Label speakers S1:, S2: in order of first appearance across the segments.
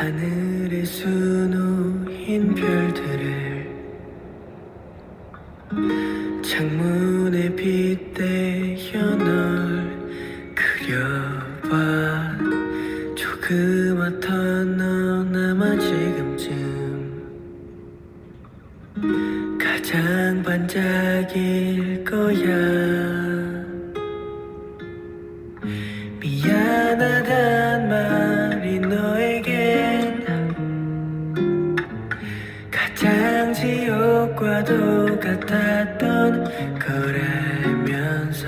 S1: 하늘에 수놓인 별들을 창문에 빗대어 널 그려봐. 조그맣던 너나마 지금쯤 가장 반짝일 거야 과도 같았던 거라면서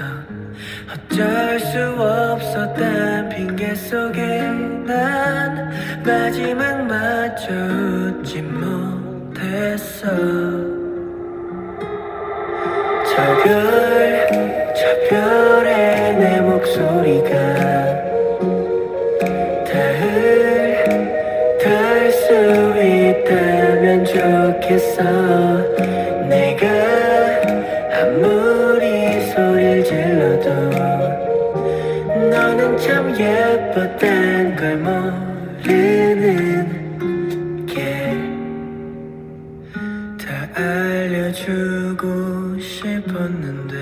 S1: 어쩔 수 없었단 핑계 속에 난 마지막마저 웃지 못했어. 저 별, 저 별에 내 목소리가 닿을, 닿을 수 있다면 좋겠어 질러도 너는 참 예뻤단 걸 모르는 게 다 알려주고 싶었는데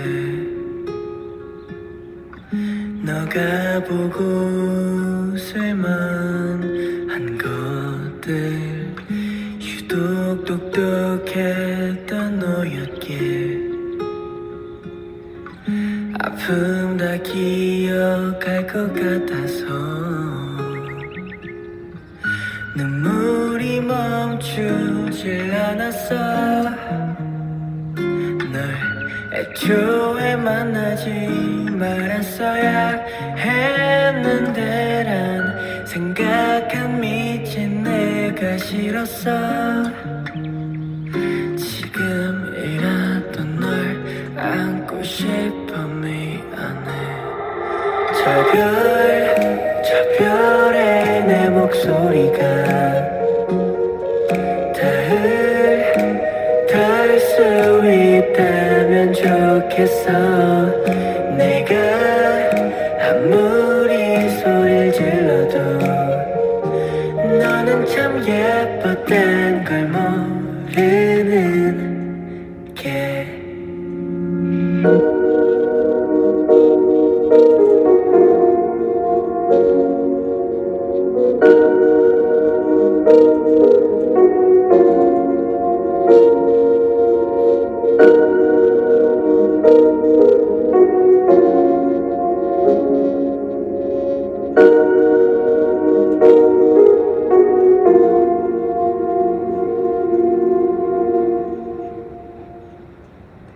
S1: 너가 보고 쓸만한 것들 유독 똑똑했던 너였기에 아픔 다 기억할 것 같아서 눈물이 멈추질 않았어. 널 애초에 만나지 말았어야 했는데 란 생각한 미친 내가 싫었어. 지금이라도 널안 보고 싶어 미안해 차별 차별해 내 목소리가 닿을 닿을 수 있다면 좋겠어. 내가 아무리 소리를 질러도 너는 참 예뻤단 걸 모르는 thank you.